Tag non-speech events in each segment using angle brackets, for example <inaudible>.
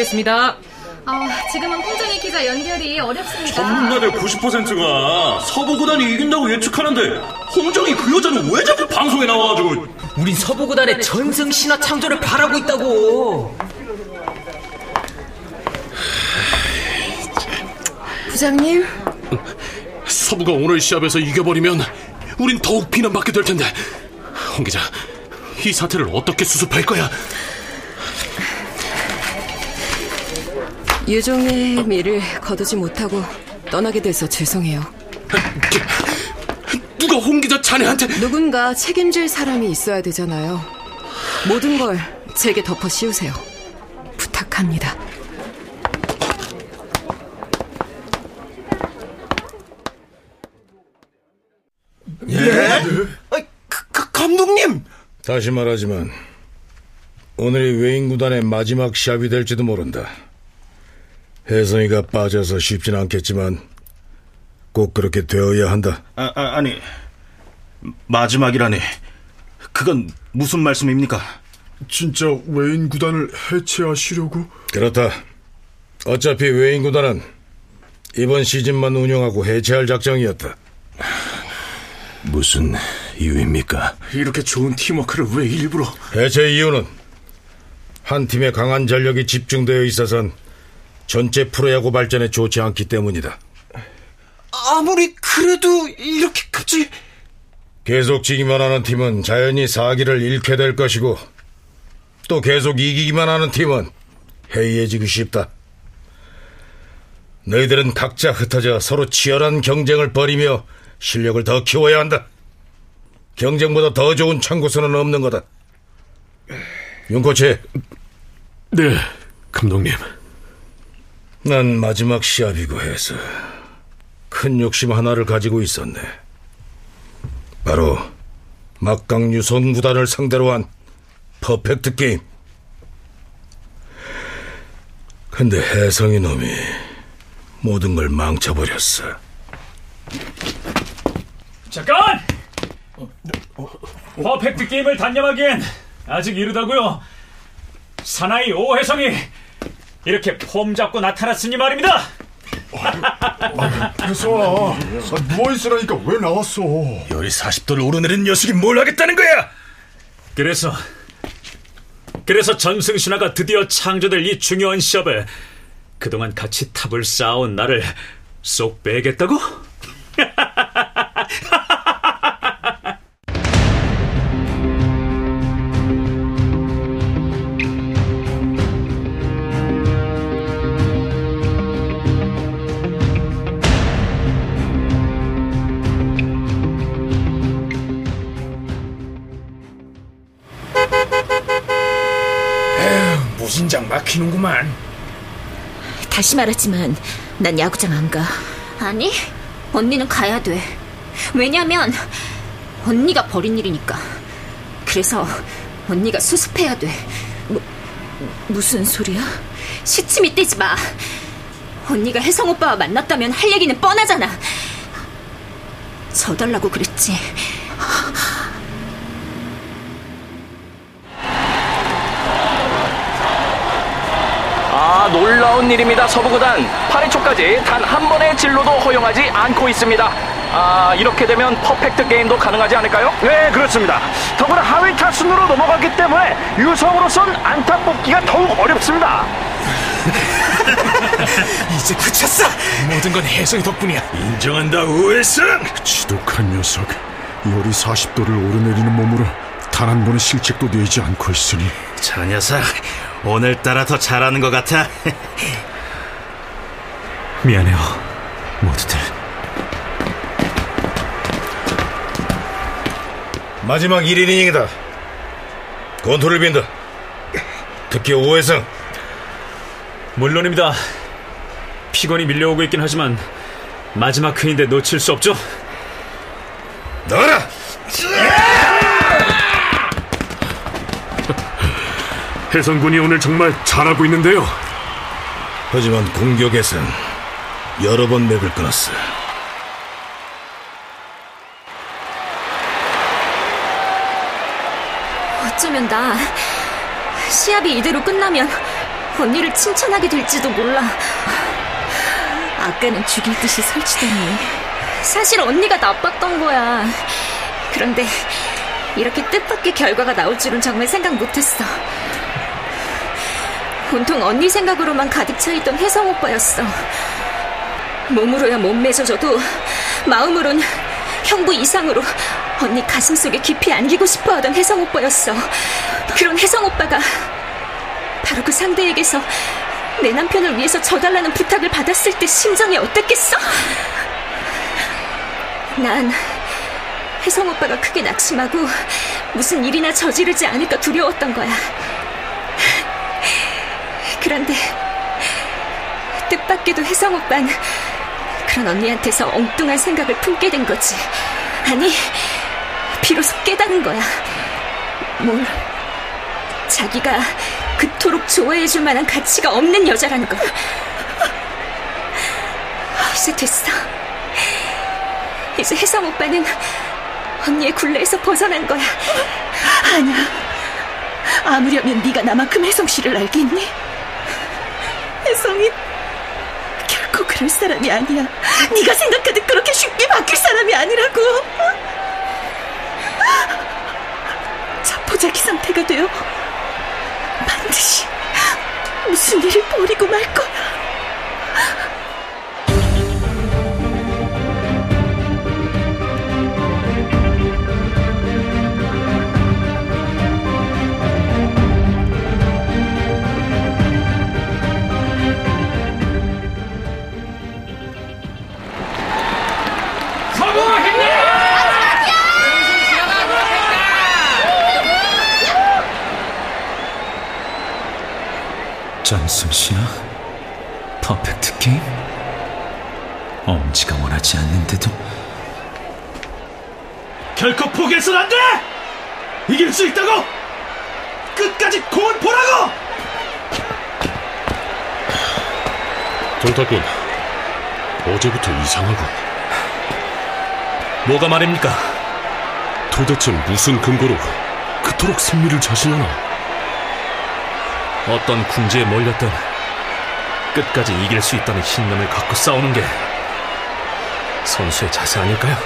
KBS입니다. 아, 지금은 홍정희 기자 연결이 어렵습니다. 전문가들 90%가 서부구단이 이긴다고 예측하는데 홍정이 그 여자는 왜 자꾸 방송에 나와가지고 우린 서부구단의 전승 신화 창조를 바라고 있다고. 부장님, 서부가 오늘 시합에서 이겨버리면 우린 더욱 비난받게 될 텐데 홍 기자 이 사태를 어떻게 수습할 거야? 유종의 미를 거두지 못하고 떠나게 돼서 죄송해요. <laughs> 누가 홍 기자 자네한테 누군가 책임질 사람이 있어야 되잖아요. 모든 걸 제게 덮어 씌우세요. 부탁합니다. 그, 감독님 다시 말하지만 오늘이 외인 구단의 마지막 시합이 될지도 모른다. 혜성이가 빠져서 쉽진 않겠지만 꼭 그렇게 되어야 한다. 아, 아, 아니 마지막이라니 그건 무슨 말씀입니까? 진짜 외인 구단을 해체하시려고? 그렇다. 어차피 외인 구단은 이번 시즌만 운영하고 해체할 작정이었다. 무슨 이유입니까? 이렇게 좋은 팀워크를 왜 일부러 해체 이유는 한 팀의 강한 전력이 집중되어 있어선 전체 프로야구 발전에 좋지 않기 때문이다. 아무리 그래도 이렇게 갑자기 계속 지기만 하는 팀은 자연히 사기를 잃게 될 것이고 또 계속 이기기만 하는 팀은 해이해지기 쉽다. 너희들은 각자 흩어져 서로 치열한 경쟁을 벌이며 실력을 더 키워야 한다. 경쟁보다 더 좋은 참고수는 없는 거다. 윤 코치, 네 감독님 난 마지막 시합이고 해서 큰 욕심 하나를 가지고 있었네. 바로 막강 유선 구단을 상대로 한 퍼펙트 게임. 근데 혜성이 놈이 모든 걸 망쳐버렸어. 잠깐! 퍼펙트 게임을 단념하기엔 아직 이르다고요. 사나이 오혜성이 이렇게 폼 잡고 나타났으니 말입니다. 혜성아, 누워 있으라니까 왜 나왔어? 열이 40도를 오르내린 녀석이 뭘 하겠다는 거야? 그래서 그래서 전승 신화가 드디어 창조될 이 중요한 시합에 그동안 같이 탑을 쌓아온 나를 쏙 빼겠다고? <laughs> 막히는구만 다시 말하지만 난 야구장 안 가. 아니, 언니는 가야 돼. 왜냐면 언니가 벌인 일이니까. 그래서 언니가 수습해야 돼. 뭐, 무슨 소리야? 시침이 떼지 마. 언니가 혜성 오빠와 만났다면 할 얘기는 뻔하잖아. 져달라고 그랬지. 아 놀라운 일입니다 서부구단 8회 초까지 단 한 번의 진로도 허용하지 않고 있습니다 아 이렇게 되면 퍼펙트 게임도 가능하지 않을까요? 네 그렇습니다 더구나 하위 타순으로 넘어갔기 때문에 유성으로선 안타 뽑기가 더욱 어렵습니다 <laughs> 이제 그쳤어 모든 건 혜성이 덕분이야 인정한다, 오해성! 지독한 녀석. 열이 40도를 오르내리는 몸으로 단 한 번의 실책도 내지 않고 있으니. 저 녀석 오늘따라 더 잘하는 것 같아 <laughs> 미안해요, 모두들. 마지막 1인 이닝이다. 건투를 빈다. 특히 오해성. 물론입니다. 피곤이 밀려오고 있긴 하지만 마지막 회인데 놓칠 수 없죠. 나가라! 해성군이 오늘 정말 잘하고 있는데요. 하지만 공격에선 여러 번 맥을 끊었어. 어쩌면 나 시합이 이대로 끝나면 언니를 칭찬하게 될지도 몰라. 아까는 죽일 듯이 설치더니 사실 언니가 나빴던 거야. 그런데 이렇게 뜻밖의 결과가 나올 줄은 정말 생각 못했어. 온통 언니 생각으로만 가득 차 있던 혜성 오빠였어. 몸으로야 못 맺어줘도 마음으론 형부 이상으로 언니 가슴 속에 깊이 안기고 싶어 하던 혜성 오빠였어. 그런 혜성 오빠가 바로 그 상대에게서 내 남편을 위해서 져달라는 부탁을 받았을 때 심정이 어땠겠어? 난 혜성 오빠가 크게 낙심하고 무슨 일이나 저지르지 않을까 두려웠던 거야. 그런데 뜻밖에도 혜성 오빤 그런 언니한테서 엉뚱한 생각을 품게 된 거지. 아니, 비로소 깨달은 거야. 뭘? 자기가 그토록 좋아해줄 만한 가치가 없는 여자라는 걸. 이제 됐어. 이제 혜성 오빠는 언니의 굴레에서 벗어난 거야. 아니야. 아무려면 네가 나만큼 혜성 씨를 알겠니? 혜성이 결코 그럴 사람이 아니야. 네가 생각하듯 그렇게 쉽게 바뀔 사람이 아니라고. 자포자기 상태가 되어 반드시 무슨 일을 벌이고 말 거야. 전승신아? 퍼펙트 게임? 엄지가 원하지 않는데도 결코 포기해서는 안 돼! 이길 수 있다고! 끝까지 공을 보라고! 정탁군, 어제부터 이상하군. 뭐가 말입니까? 도대체 무슨 근거로 그토록 승리를 자신하나? 어떤 궁지에 몰렸든 끝까지 이길 수 있다는 신념을 갖고 싸우는 게 선수의 자세 아닐까요?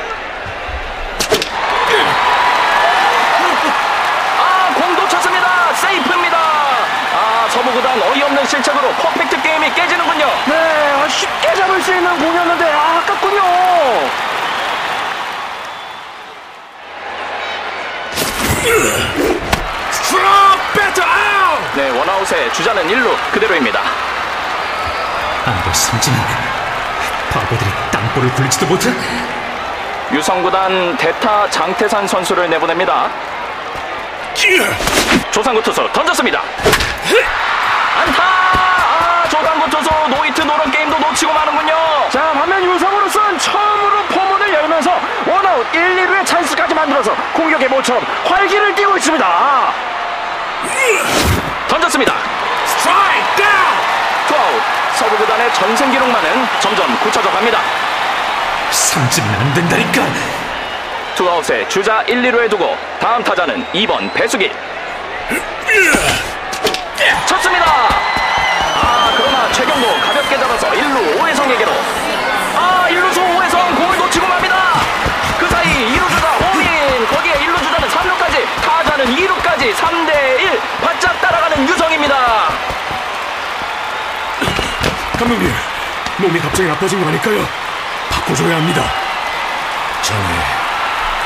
아, 공 놓쳤습니다. 세이프입니다. 아, 서부구단 어이없는 실책으로 퍼펙트 게임이 깨지는군요. 네, 아, 쉽게 잡을 수 있는 공이었는데 아, 아깝군요. 아웃에 주자는 1루 그대로입니다. 안돼 삼진은 바보들이 땅볼을 굴리지도 못해 유성구단 대타 장태산 선수를 내보냅니다. 조상구 투수 던졌습니다. 안타! 아, 조상구 투수 노히트 노런 게임도 놓치고 마는군요. 자, 반면 유성으로선 처음으로 포문을 열면서 원아웃 1, 2루의 찬스까지 만들어서 공격의 모처럼 활기를 띠고 있습니다. 던졌습니다. 스트라이크 아웃! 투아웃. 서부구단의 전승 기록만은 점점 굳혀져 갑니다. 삼진은 안 된다니까 투아웃에 주자 1, 2루에 두고 다음 타자는 2번 배수기. 쳤습니다. 아 그러나 최경도 가볍게 잡아서 1루 오해성에게로. 2루까지 3대1 바짝 따라가는 유성입니다. 감독님, 몸이 갑자기 나빠진 거 아닐까요? 바꿔줘야 합니다. 자네,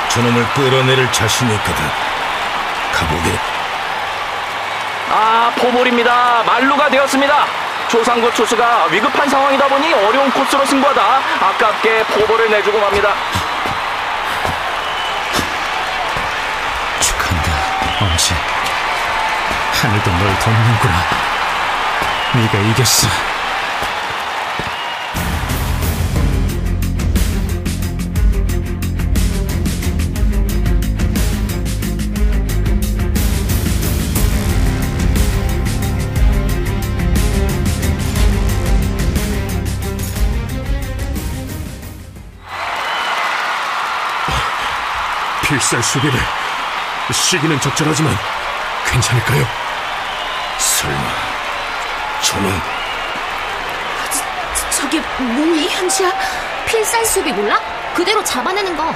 저놈을 끌어내릴 자신이 있거든. 가보게. 아 포볼입니다. 말루가 되었습니다. 조상구 투수가 위급한 상황이다 보니 어려운 코스로 승부하다 아깝게 포볼을 내주고 맙니다. 하늘도 널 돕는구나. 네가 이겼어. 필살 수비를 시기는 적절하지만 괜찮을까요? 설마 저는 저게 뭐니, 현지야? 필살 수비 몰라? 그대로 잡아내는 거.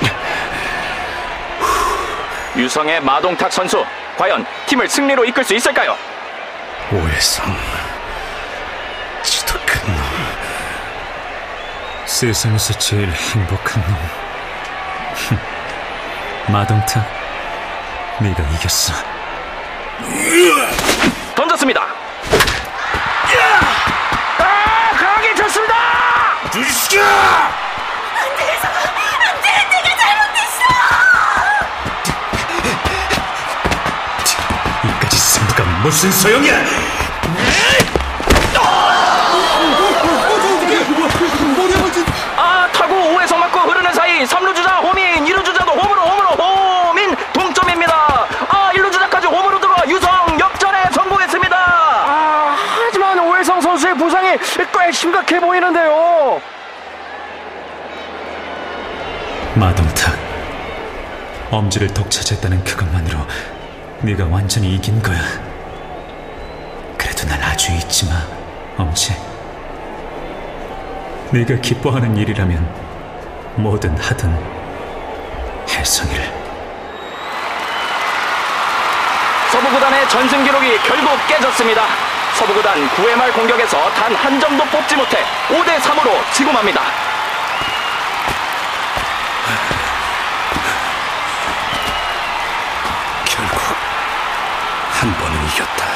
<laughs> 유성의 마동탁 선수 과연 팀을 승리로 이끌 수 있을까요? 오해성 지독한 놈 세상에서 제일 행복한 놈. 흠, <laughs> 마동탁, 네가 이겼어. 던졌습니다. 아, 강하게 쳤습니다. 주시켜! 안돼 혜성아 안돼 내가 잘못했어 이까지 승부가 무슨 소용이야? 아 타구 5회성 맞고 흐르는 사이 3루 주자 호민 2루 주자도 홈으로 홈으로 호민 동점입니다 아 1루 주자까지 홈으로 들어와 유성 역전에 성공했습니다 아, 하지만 오해성 선수의 부상이 꽤 심각해 보이는데요. 마동탁, 엄지를 독차지했다는 그것만으로 네가 완전히 이긴 거야. 그래도 난 아주 잊지 마, 엄지. 네가 기뻐하는 일이라면 뭐든 하든 혜성이를 서부 구단의 전승 기록이 결국 깨졌습니다 서부구단 9회 말 공격에서 단 한 점도 뽑지 못해 5대 3으로 지고 맙니다 결국 한 번은 이겼다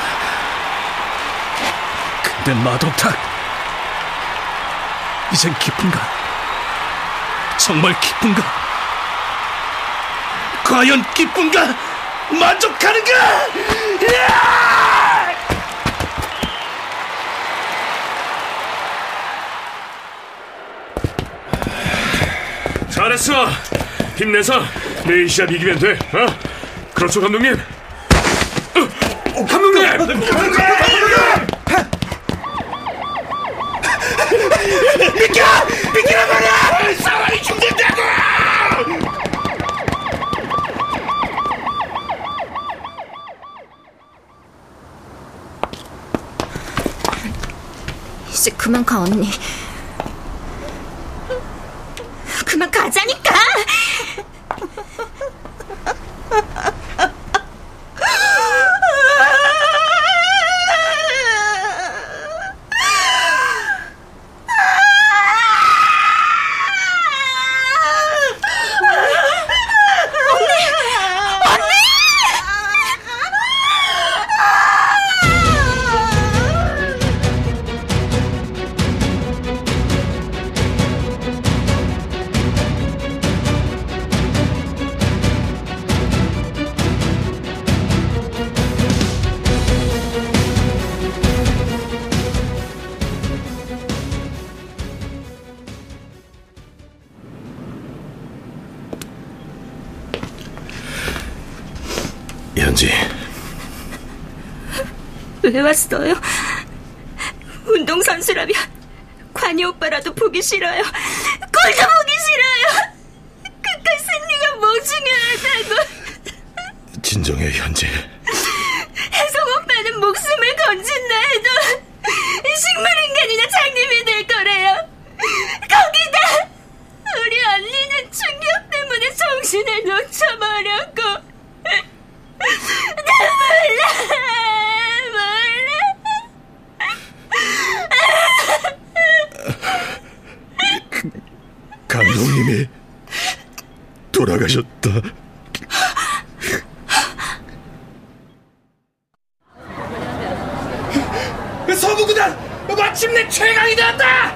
근데 마동탁 이젠 기쁜가? 정말 기쁜가? 과연 기쁜가? 만족하는가? 야! 잘했어. 힘내서 내일 시합 이기면 돼. 어? 그렇죠, 감독님. 어, 감독님! 감독님! 비켜! 비키란 말이야! 사람이 죽는다고! 이제 그만 가, 언니. 왜 왔어요? 운동선수라면 관이 오빠라도 보기 싫어요. 꼴도 보기 싫어요. 끝까지 승리가 뭐 중요하다고. 진정해 현지 혜성 오빠는 목숨을 건진다 해도 식물인간이나 장님이 될 거래요. 거기다 우리 언니는 충격 때문에 정신을 놓쳐버렸고 나 몰라 감독님이 돌아가셨다 서부구단 마침내 최강이 되었다!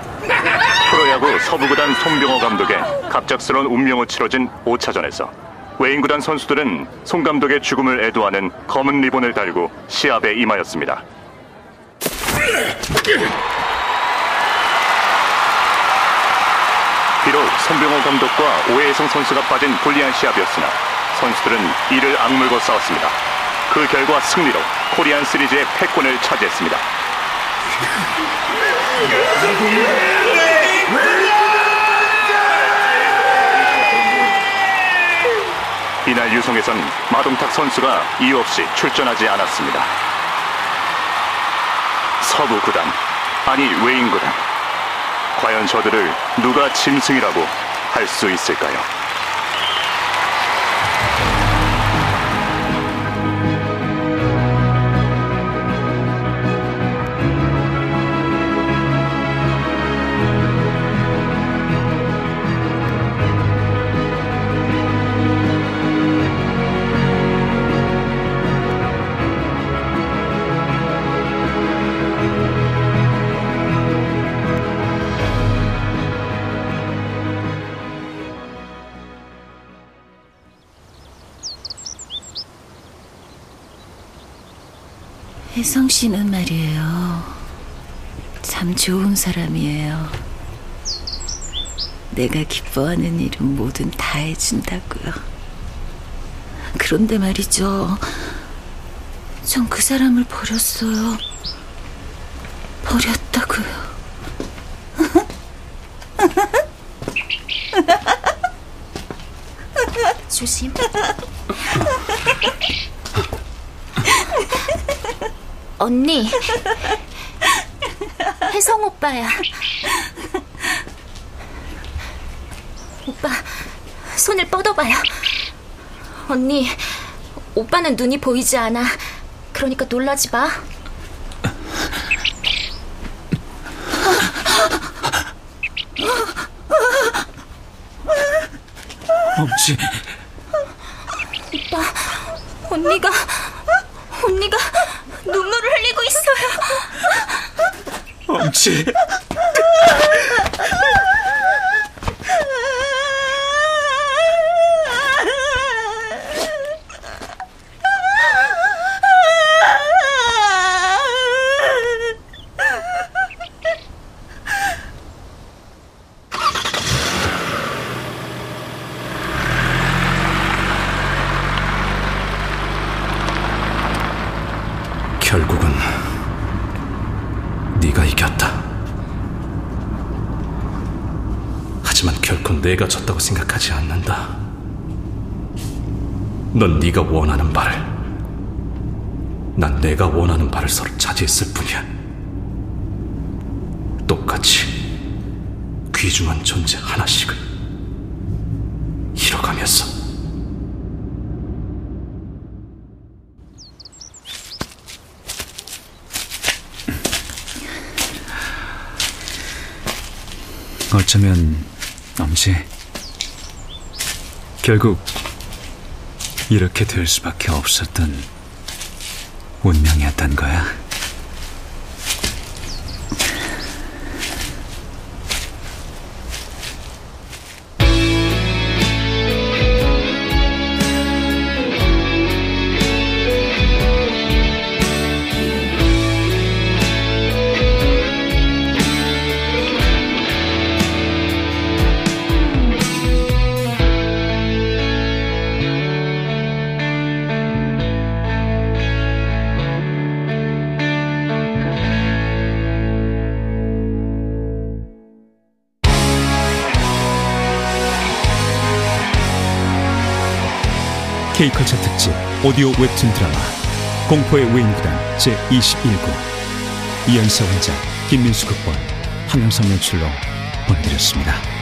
프로야구 서부구단 송병호 감독의 갑작스러운 운명을 치러진 5차전에서 웨인구단 선수들은 송 감독의 죽음을 애도하는 검은 리본을 달고 시합에 임하였습니다. 손병호 감독과 오해성 선수가 빠진 불리한 시합이었으나 선수들은 이를 악물고 싸웠습니다. 그 결과 승리로 코리안 시리즈의 패권을 차지했습니다. 이날 유성에선 마동탁 선수가 이유 없이 출전하지 않았습니다. 서부 구단, 아니 웨인 구단. 과연 저들을 누가 짐승이라고 할 수 있을까요? 혜성 씨는 말이에요. 참 좋은 사람이에요. 내가 기뻐하는 일은 뭐든 다 해준다고요. 그런데 말이죠. 전 그 사람을 버렸어요. 버렸다고요. <laughs> 조심. <laughs> 언니. 혜성 오빠야. 오빠, 손을 뻗어봐요. 언니, 오빠는 눈이 보이지 않아. 그러니까 놀라지 마. 엄지. 오빠, 언니가, 언니가 눈물을 흘리고 있어요. 엄지. 결국은 네가 이겼다. 하지만 결코 내가 졌다고 생각하지 않는다. 넌 네가 원하는 바를, 난 내가 원하는 바를 서로 차지했을 뿐이야. 똑같이 귀중한 존재 하나씩을 잃어가면서. 어쩌면 엄지 결국 이렇게 될 수밖에 없었던 운명이었던 거야. K컬처 특집 오디오 웹툰 드라마 공포의 외인구단 제21구 이연세 원작 김민수 극본 황영성 연출로 보내드렸습니다.